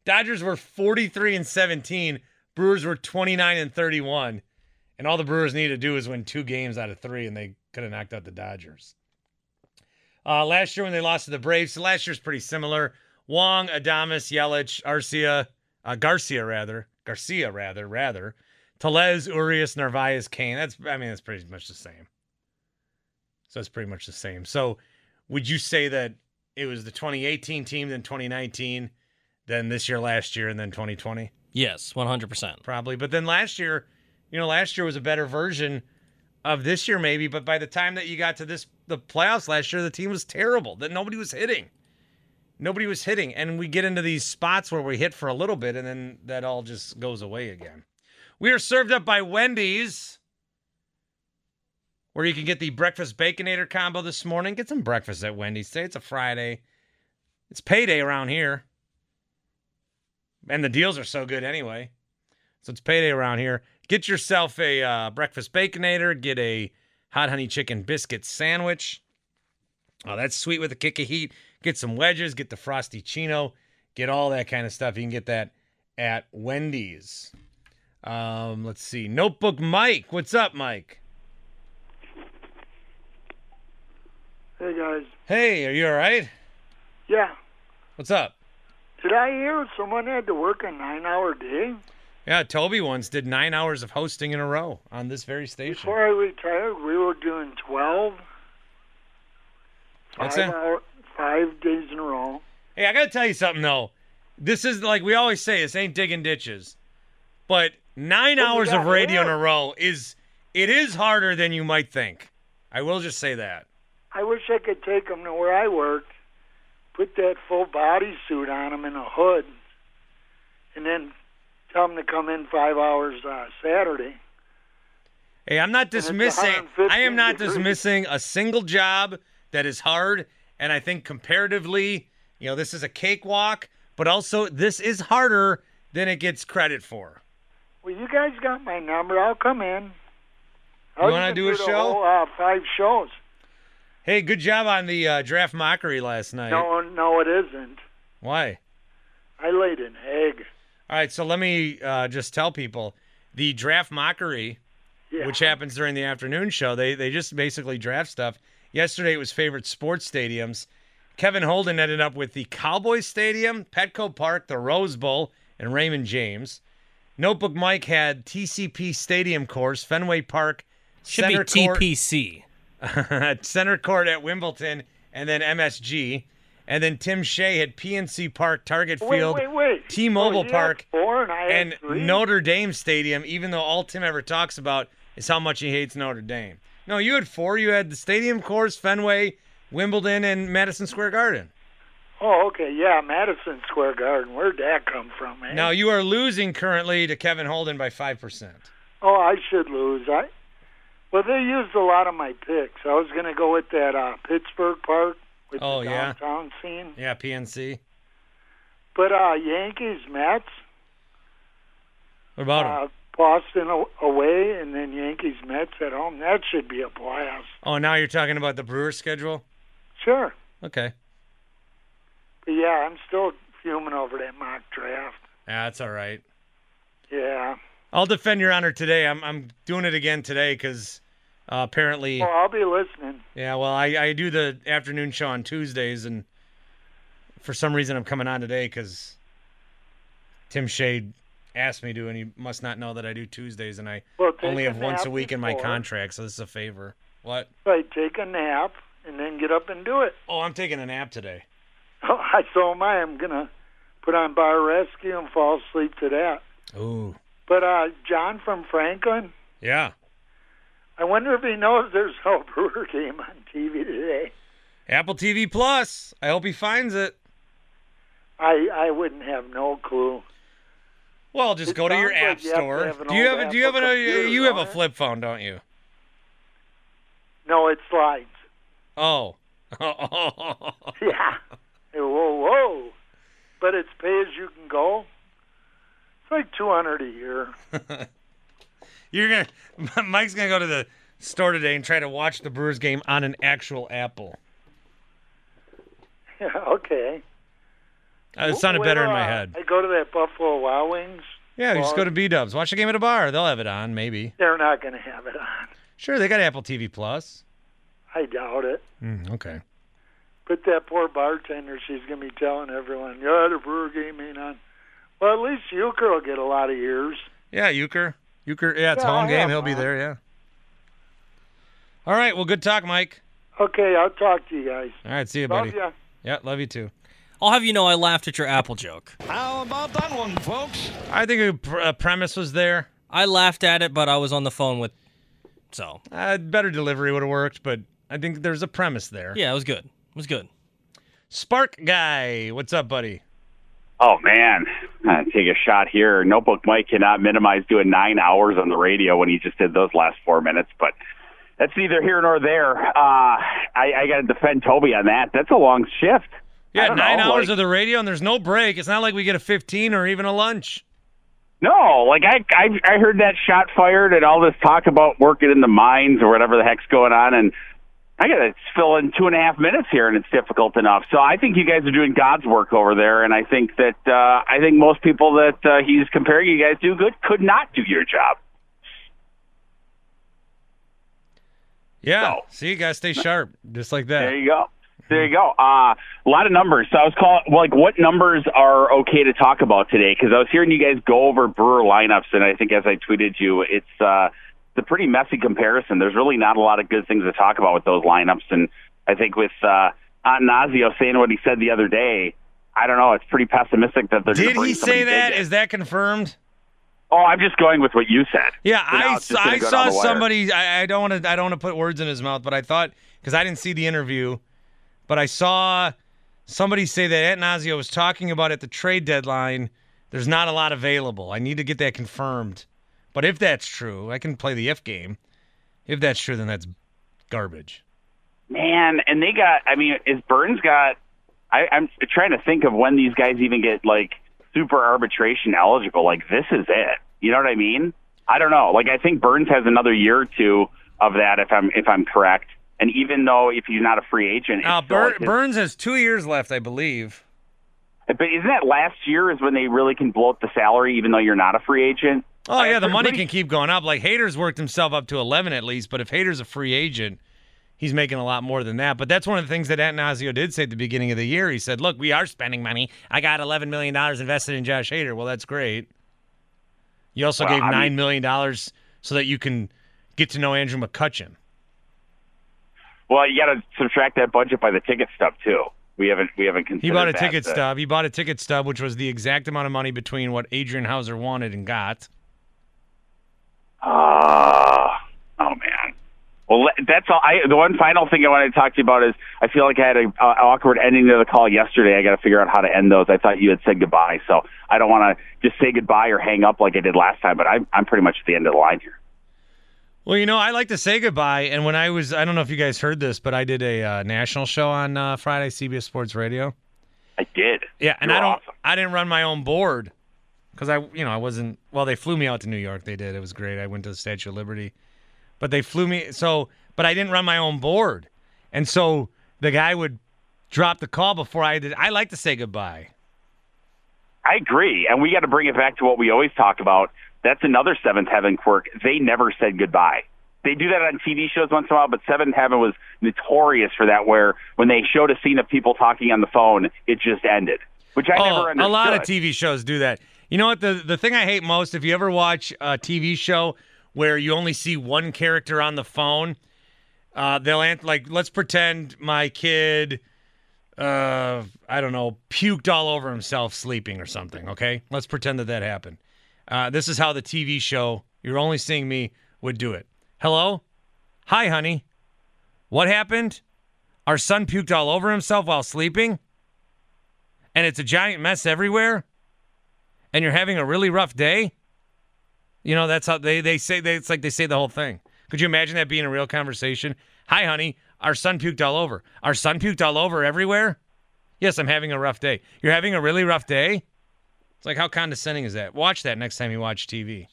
Dodgers were 43 and 17. Brewers were 29 and 31. And all the Brewers needed to do was win two games out of three, and they could have knocked out the Dodgers. Uh, last year when they lost to the Braves, so last year's pretty similar. Wong, Adames, Yelich, Arcia, uh, Garcia rather, Garcia rather, rather, Tellez, Urias, Narvaez, Cain. That's I mean that's pretty much the same. So it's pretty much the same. So would you say that it was the 2018 team, then 2019, then this year, last year, and then 2020? Yes, 100%. Probably. But then last year, you know, last year was a better version of this year, maybe. But by the time that you got to this the playoffs last year, the team was terrible. That nobody was hitting. Nobody was hitting. And we get into these spots where we hit for a little bit and then that all just goes away again. We are served up by Wendy's, where you can get the breakfast baconator combo this morning. Get some breakfast at Wendy's. Say it's a Friday. It's payday around here. And the deals are so good anyway. So it's payday around here. Get yourself a uh, breakfast baconator. Get a hot honey chicken biscuit sandwich. Oh, that's sweet with a kick of heat. Get some wedges. Get the Frostyccino. Get all that kind of stuff. You can get that at Wendy's. Um, let's see. Notebook Mike. What's up, Mike? Hey guys. Hey, are you all right? Yeah. What's up? Did I hear someone had to work a nine hour day? Yeah, Toby once did nine hours of hosting in a row on this very station. Before I retired, we were doing 12. What's five hour, five days in a row. Hey, I got to tell you something though. This is like we always say, this ain't digging ditches. But nine you hours of radio in a row is it is harder than you might think. I will just say that. I wish I could take them to where I work, put that full body suit on them and a hood, and then tell them to come in five hours uh, Saturday. Hey, I'm not dismissing. I am not degrees. dismissing a single job that is hard, and I think comparatively, you know, this is a cakewalk. But also, this is harder than it gets credit for. Well, you guys got my number. I'll come in. You I'll wanna even do a show? whole, uh, five shows. Hey, good job on the uh, draft mockery last night. No, no, it isn't. Why? I laid an egg. All right, so let me uh, just tell people the draft mockery, Yeah. which happens during the afternoon show. They they just basically draft stuff. Yesterday it was favorite sports stadiums. Kevin Holden ended up with the Cowboys Stadium, Petco Park, the Rose Bowl, and Raymond James. Notebook Mike had TCP Stadium course, Fenway Park, Should Center be Court, TPC. Center Court at Wimbledon, and then MSG. And then Tim Shea had PNC Park, Target Wait, Field, wait, wait. T-Mobile Oh, Park, four and I and? Notre Dame Stadium, even though all Tim ever talks about is how much he hates Notre Dame. No, you had four. You had the Stadium Course, Fenway, Wimbledon, and Madison Square Garden. Oh, okay. Yeah, Madison Square Garden. Where'd that come from, man? Now you are losing currently to Kevin Holden by five percent. Oh, I should lose. I well, they used a lot of my picks. I was going to go with that uh, Pittsburgh Park with Oh, the yeah? downtown scene, Yeah, PNC. but uh, Yankees Mets, What about uh, Boston away, and then Yankees Mets at home. That should be a blast. Oh, now you're talking about the Brewers schedule. Sure, Okay, but yeah, I'm still fuming over that mock draft. yeah, that's all right. Yeah. I'll defend your honor today. I'm I'm doing it again today because uh, apparently, Well, I'll be listening. yeah. Well, I I do the afternoon show on Tuesdays, and for some reason I'm coming on today because Tim Shea asked me to, and he must not know that I do Tuesdays, and I Well, only have once a week in my contract, so this is a favor. What? Right, take a nap and then get up and do it. Oh, I'm taking a nap today. Oh, I so am I. I'm gonna put on Bar Rescue and fall asleep to that. Ooh, But uh, John from Franklin, yeah. I wonder if he knows there's no Brewer game on TV today. Apple TV Plus. I hope he finds it. I I wouldn't have no clue. Well, just It go to your app like you store. have do you have a, do you have a you have a flip phone, don't you? No, it slides. Oh. Yeah. Whoa, whoa. But it's pay as you can go. It's like two hundred a year. You're gonna Mike's gonna go to the store today and try to watch the Brewers game on an actual Apple. Yeah, okay. Uh, it sounded better in my uh, head. I go to that Buffalo Wild Wings. Yeah, you just go to B Dubs. Watch the game at a bar. They'll have it on, maybe. They're not going to have it on. Sure, they got Apple TV Plus. I doubt it. Mm, okay. But that poor bartender, she's going to be telling everyone, yeah, the Brewer game ain't on. Well, at least Uecker will get a lot of years. Yeah, Uecker. Uecker. Yeah, it's Yeah, home I game. He'll be there. Yeah. All right. Well, good talk, Mike. Okay, I'll talk to you guys. All right. See you, Love buddy. ya. Yeah, love you too. I'll have you know I laughed at your Apple joke. How about that one, folks? I think a, a premise was there. I laughed at it, but I was on the phone with. So Uh, better delivery would have worked, but I think there's a premise there. yeah, it was good. It was good. Spark guy, what's up, buddy? Oh man, uh, take a shot here. Notebook Mike cannot minimize doing nine hours on the radio when he just did those last four minutes, but that's neither here nor there. Uh, I, I got to defend Toby on that. That's a long shift. Yeah, nine know, hours like- of the radio, and there's no break. It's not like we get a 15 or even a lunch. No, like I, I I heard that shot fired and all this talk about working in the mines or whatever the heck's going on, and I got to fill in two and a half minutes here, and it's difficult enough. So I think you guys are doing God's work over there, and I think that uh, I think most people that uh, he's comparing you guys to good could not do your job. Yeah. See, you guys stay sharp, just like that. There you go. There you go. Uh, a lot of numbers. So I was calling, like, what numbers are okay to talk about today? Because I was hearing you guys go over Brewer lineups, and I think as I tweeted you, it's uh, it's a pretty messy comparison. There's really not a lot of good things to talk about with those lineups, and I think with uh, Attanasio saying what he said the other day, I don't know. It's pretty pessimistic that they're. Did he say that? Is that? in. Is that confirmed? Oh, I'm just going with what you said. Yeah, So I, it's I saw down the wire. somebody. I, I don't want to. I don't want to put words in his mouth, but I thought because I didn't see the interview, but I saw somebody say that Attanasio was talking about at the trade deadline. There's not a lot available. I need to get that confirmed. But if that's true, I can play the if game. If that's true, then that's garbage. Man, and they got. I mean, is Burnes got? I, I'm trying to think of when these guys even get like super arbitration eligible. Like this is it. You know what I mean? I don't know. Like I think Burnes has another year or two of that if I'm if I'm correct. And even though if he's not a free agent, still Bur- his- Burnes has two years left, I believe. But isn't that last year is when they really can blow up the salary, even though you're not a free agent? Oh yeah, the money can keep going up. Like Hader's worked himself up to eleven at least, but if Hader's a free agent, he's making a lot more than that. But that's one of the things that Attanasio did say at the beginning of the year. He said, "Look, we are spending money. I got eleven million dollars invested in Josh Hader. Well, that's great. You also Well, gave I mean- nine million dollars so that you can get to know Andrew McCutchen. Well, you got to subtract that budget by the ticket stub too. We haven't we haven't considered. He bought a that, ticket stub. He bought a ticket stub, which was the exact amount of money between what Adrian Houser wanted and got. Ah, oh man. Well, that's all. I the one final thing I wanted to talk to you about is I feel like I had an awkward ending to the call yesterday. I got to figure out how to end those. I thought you had said goodbye, so I don't want to just say goodbye or hang up like I did last time. But I'm I'm pretty much at the end of the line here. Well, you know, I like to say goodbye. And when I was, I don't know if you guys heard this, but I did a uh, national show on uh, Friday, CBS Sports Radio. I did. Yeah, and You're I don't, awesome. I didn't run my own board because I, you know, I wasn't. Well, they flew me out to New York. They did. It was great. I went to the Statue of Liberty, but they flew me. So, but I didn't run my own board, and so the guy would drop the call before I did. I like to say goodbye. I agree, and we got to bring it back to what we always talk about. That's another Seventh Heaven quirk. They never said goodbye. They do that on TV shows once in a while, but Seventh Heaven was notorious for that. Where when they showed a scene of people talking on the phone, it just ended, which I oh, never understood. a lot of TV shows do that. You know what? The the thing I hate most, if you ever watch a TV show where you only see one character on the phone, uh, they'll answer like, let's pretend my kid, uh, I don't know, puked all over himself sleeping or something. Okay, let's pretend that that happened. Uh, this is how the TV show you're only seeing me would do it. Hello, hi, honey. What happened? Our son puked all over himself while sleeping, and it's a giant mess everywhere. And you're having a really rough day. You know that's how they they say they, it's like they say the whole thing. Could you imagine that being a real conversation? Hi, honey. Our son puked all over. Our son puked all over everywhere. Yes, I'm having a rough day. You're having a really rough day. It's like how condescending is that? Watch that next time you watch TV.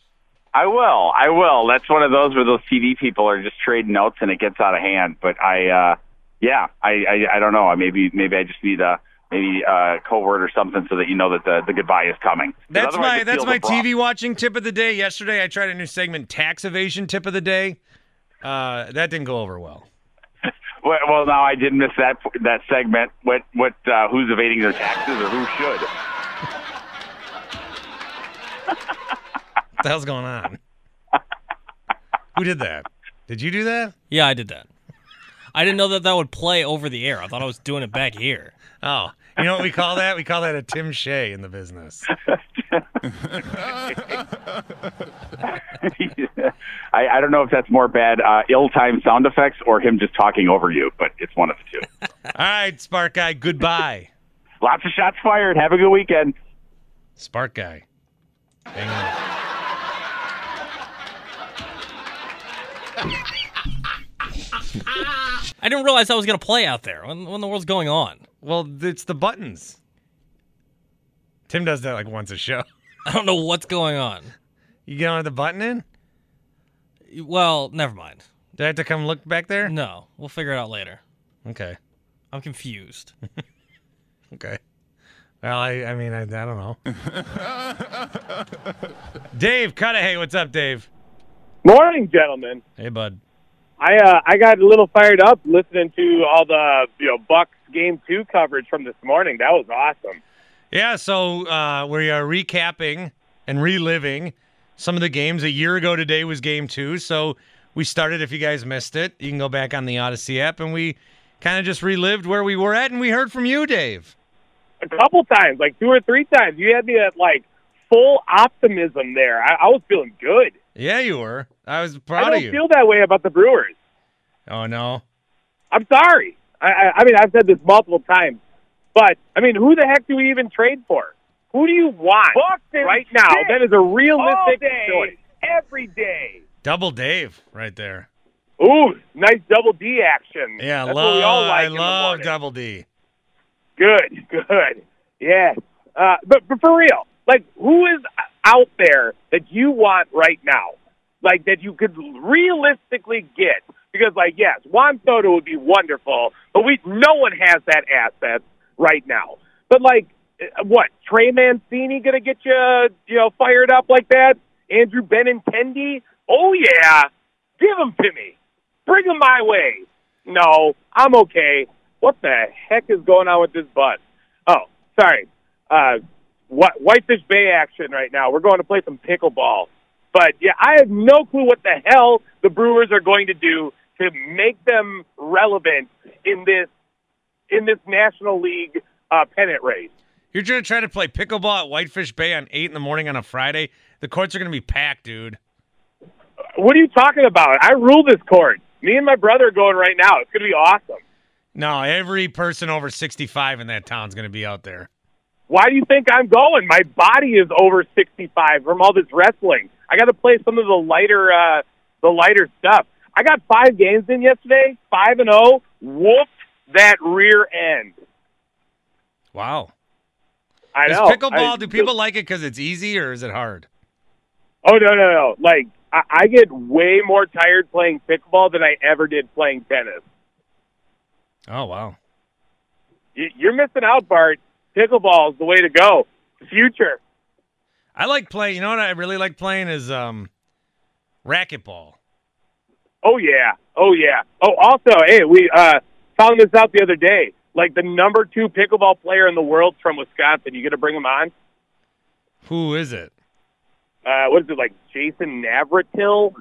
I will. I will. That's one of those where those TV people are just trading notes and it gets out of hand. But I, uh, yeah, I, I, I don't know. Maybe, maybe I just need a maybe a code word or something so that you know that the, the goodbye is coming. That's my that's my. TV watching tip of the day. Yesterday I tried a new segment, tax evasion tip of the day. Uh, that didn't go over well. Well, well, now I did miss that that segment. What what? Uh, who's evading their taxes or who should? What the hell's going on? Who did that? Did you do that? Yeah, I did that. I didn't know that that would play over the air. I thought I was doing it back here. Oh, you know what we call that? We call that a Tim Shea in the business. I, I don't know if that's more bad uh, ill-timed sound effects or him just talking over you, but it's one of the two. All right, Spark Guy, goodbye. Lots of shots fired. Have a good weekend. Spark Guy. Hang on. I didn't realize I was going to play out there. When, when the world's going on? Well, it's the buttons. Tim does that like once a show. I don't know what's going on. You get on the button in? Well, never mind. Do I have to come look back there? No, we'll figure it out later. Okay. I'm confused. Okay. Well, I, I mean, I, I don't know. Dave Cudahy, what's up, Dave? Morning, gentlemen. Hey, bud. I uh, I got a little fired up listening to all the you know Bucks game two coverage from this morning. That was awesome. Yeah, so uh, we are recapping and reliving some of the games. A year ago today was game two, so we started. If you guys missed it, you can go back on the Odyssey app, and we kind of just relived where we were at, and we heard from you, Dave. A couple times, like two or three times, you had me at like full optimism there. I, I was feeling good. Yeah, you were. I was proud I proud don't of you. feel that way about the Brewers. oh no. I'm sorry. I, I, I mean, I've said this multiple times, but I mean, who the heck do we even trade for? Who do you want Boston right now? That is a realistic day, choice. every day. Double Dave right there. Ooh, nice double D action. Yeah, That's love, what we all like I love morning. Double D. Good, good. Yes. Uh, but, but for real, like, who is out there that you want right now? Like, that you could realistically get? Because, like, yes, Juan Soto would be wonderful, but we no one has that asset right now. But, like, uh, what? Trey Mancini to get you, you know, fired up like that? Andrew Benintendi? Oh, yeah. Give him to me. Bring him my way. No, I'm okay. What the heck is going on with this bus? Oh, sorry. Uh, Whitefish Bay action right now. We're going to play some pickleball. But yeah, I have no clue what the hell the Brewers are going to do to make them relevant in this in this National League uh, pennant race. You're going to try to play pickleball at Whitefish Bay on 8 in the morning on a Friday? The courts are going to be packed, dude. What are you talking about? I rule this court. Me and my brother are going right now. It's going to be awesome. No, every person over 65 in that town's going to be out there. Why do you think I'm going? My body is over 65 from all this wrestling. I got to play some of the lighter, uh, the lighter stuff. I got five games in yesterday, five and zero. Whooped that rear end. Wow. I is know. pickleball, I- do people like it because it's easy or is it hard? Oh no, no, no! Like I, I get way more tired playing pickleball than I ever did playing tennis. Oh, wow. You're missing out, Bart. Pickleball is the way to go. Future. I like playing, you know what I really like playing is um racquetball. Oh yeah. Oh yeah. Oh, also, hey, we uh found this out the other day. Like the number two pickleball player in the world's from Wisconsin. You gonna bring him on? Who is it? Uh, what is it like, Jason Navratil?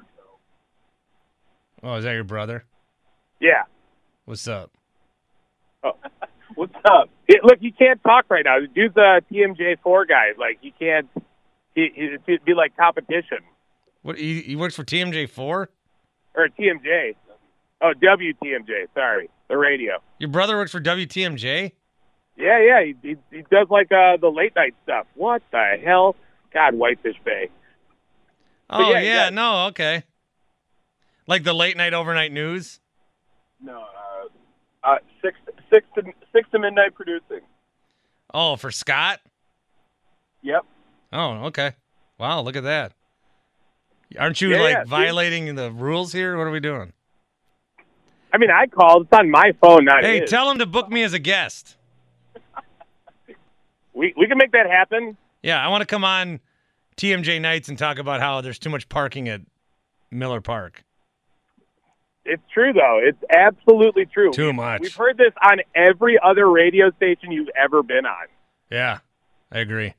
Oh, is that your brother? Yeah. What's up? Oh, what's up? It, look, you can't talk right now. The dude's a TMJ four guy. Like you can't. He, he, it'd be like competition What he, he works for TMJ4? or TMJ. Oh, WTMJ. Sorry, the radio. Your brother works for WTMJ? Yeah, yeah. He he, he does like uh the late night stuff. What the hell? God, Whitefish Bay. But Oh, yeah, yeah, yeah. no, okay. Like the late night overnight news? No, uh, uh, six six to six to midnight producing. Oh, for Scott? Yep. Oh, okay. Wow, look at that. Aren't you Yeah, like yeah, violating the rules here? What are we doing? I mean, I called. It's on my phone, not Hey, his. tell him to book me as a guest. we we can make that happen. Yeah, I want to come on TMJ nights and talk about how there's too much parking at Miller Park. It's true though. It's absolutely true. Too much. We've heard this on every other radio station you've ever been on. Yeah, I agree.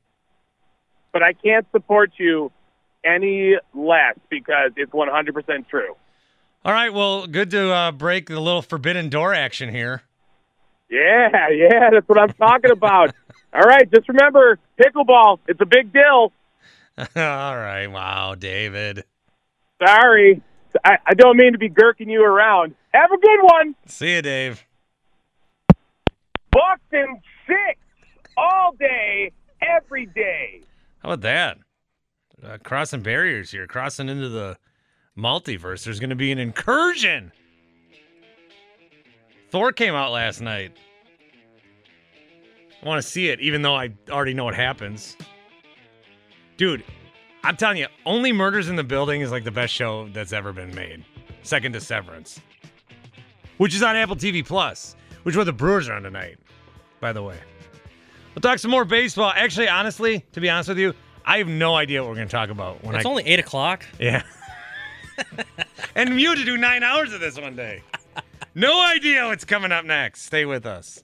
But I can't support you any less because it's 100% true. All right, well, good to uh, break the little forbidden door action here. Yeah, yeah, that's what I'm talking about. All right, just remember pickleball. It's a big deal. All right, wow, David. Sorry. I, I don't mean to be gurking you around. Have a good one. See you, Dave. Boston six all day, every day. How about that? Uh, crossing barriers here, crossing into the multiverse. There's going to be an incursion. Thor came out last night. I want to see it, even though I already know what happens. Dude, I'm telling you, Only Murders in the Building is like the best show that's ever been made. Second to Severance, which is on Apple TV Plus, which is what the Brewers are on tonight, by the way. We'll talk some more baseball. Actually, honestly, to be honest with you, I have no idea what we're going to talk about. When It's I, only eight o'clock. Yeah. and you to do nine hours of this one day. No idea what's coming up next. Stay with us.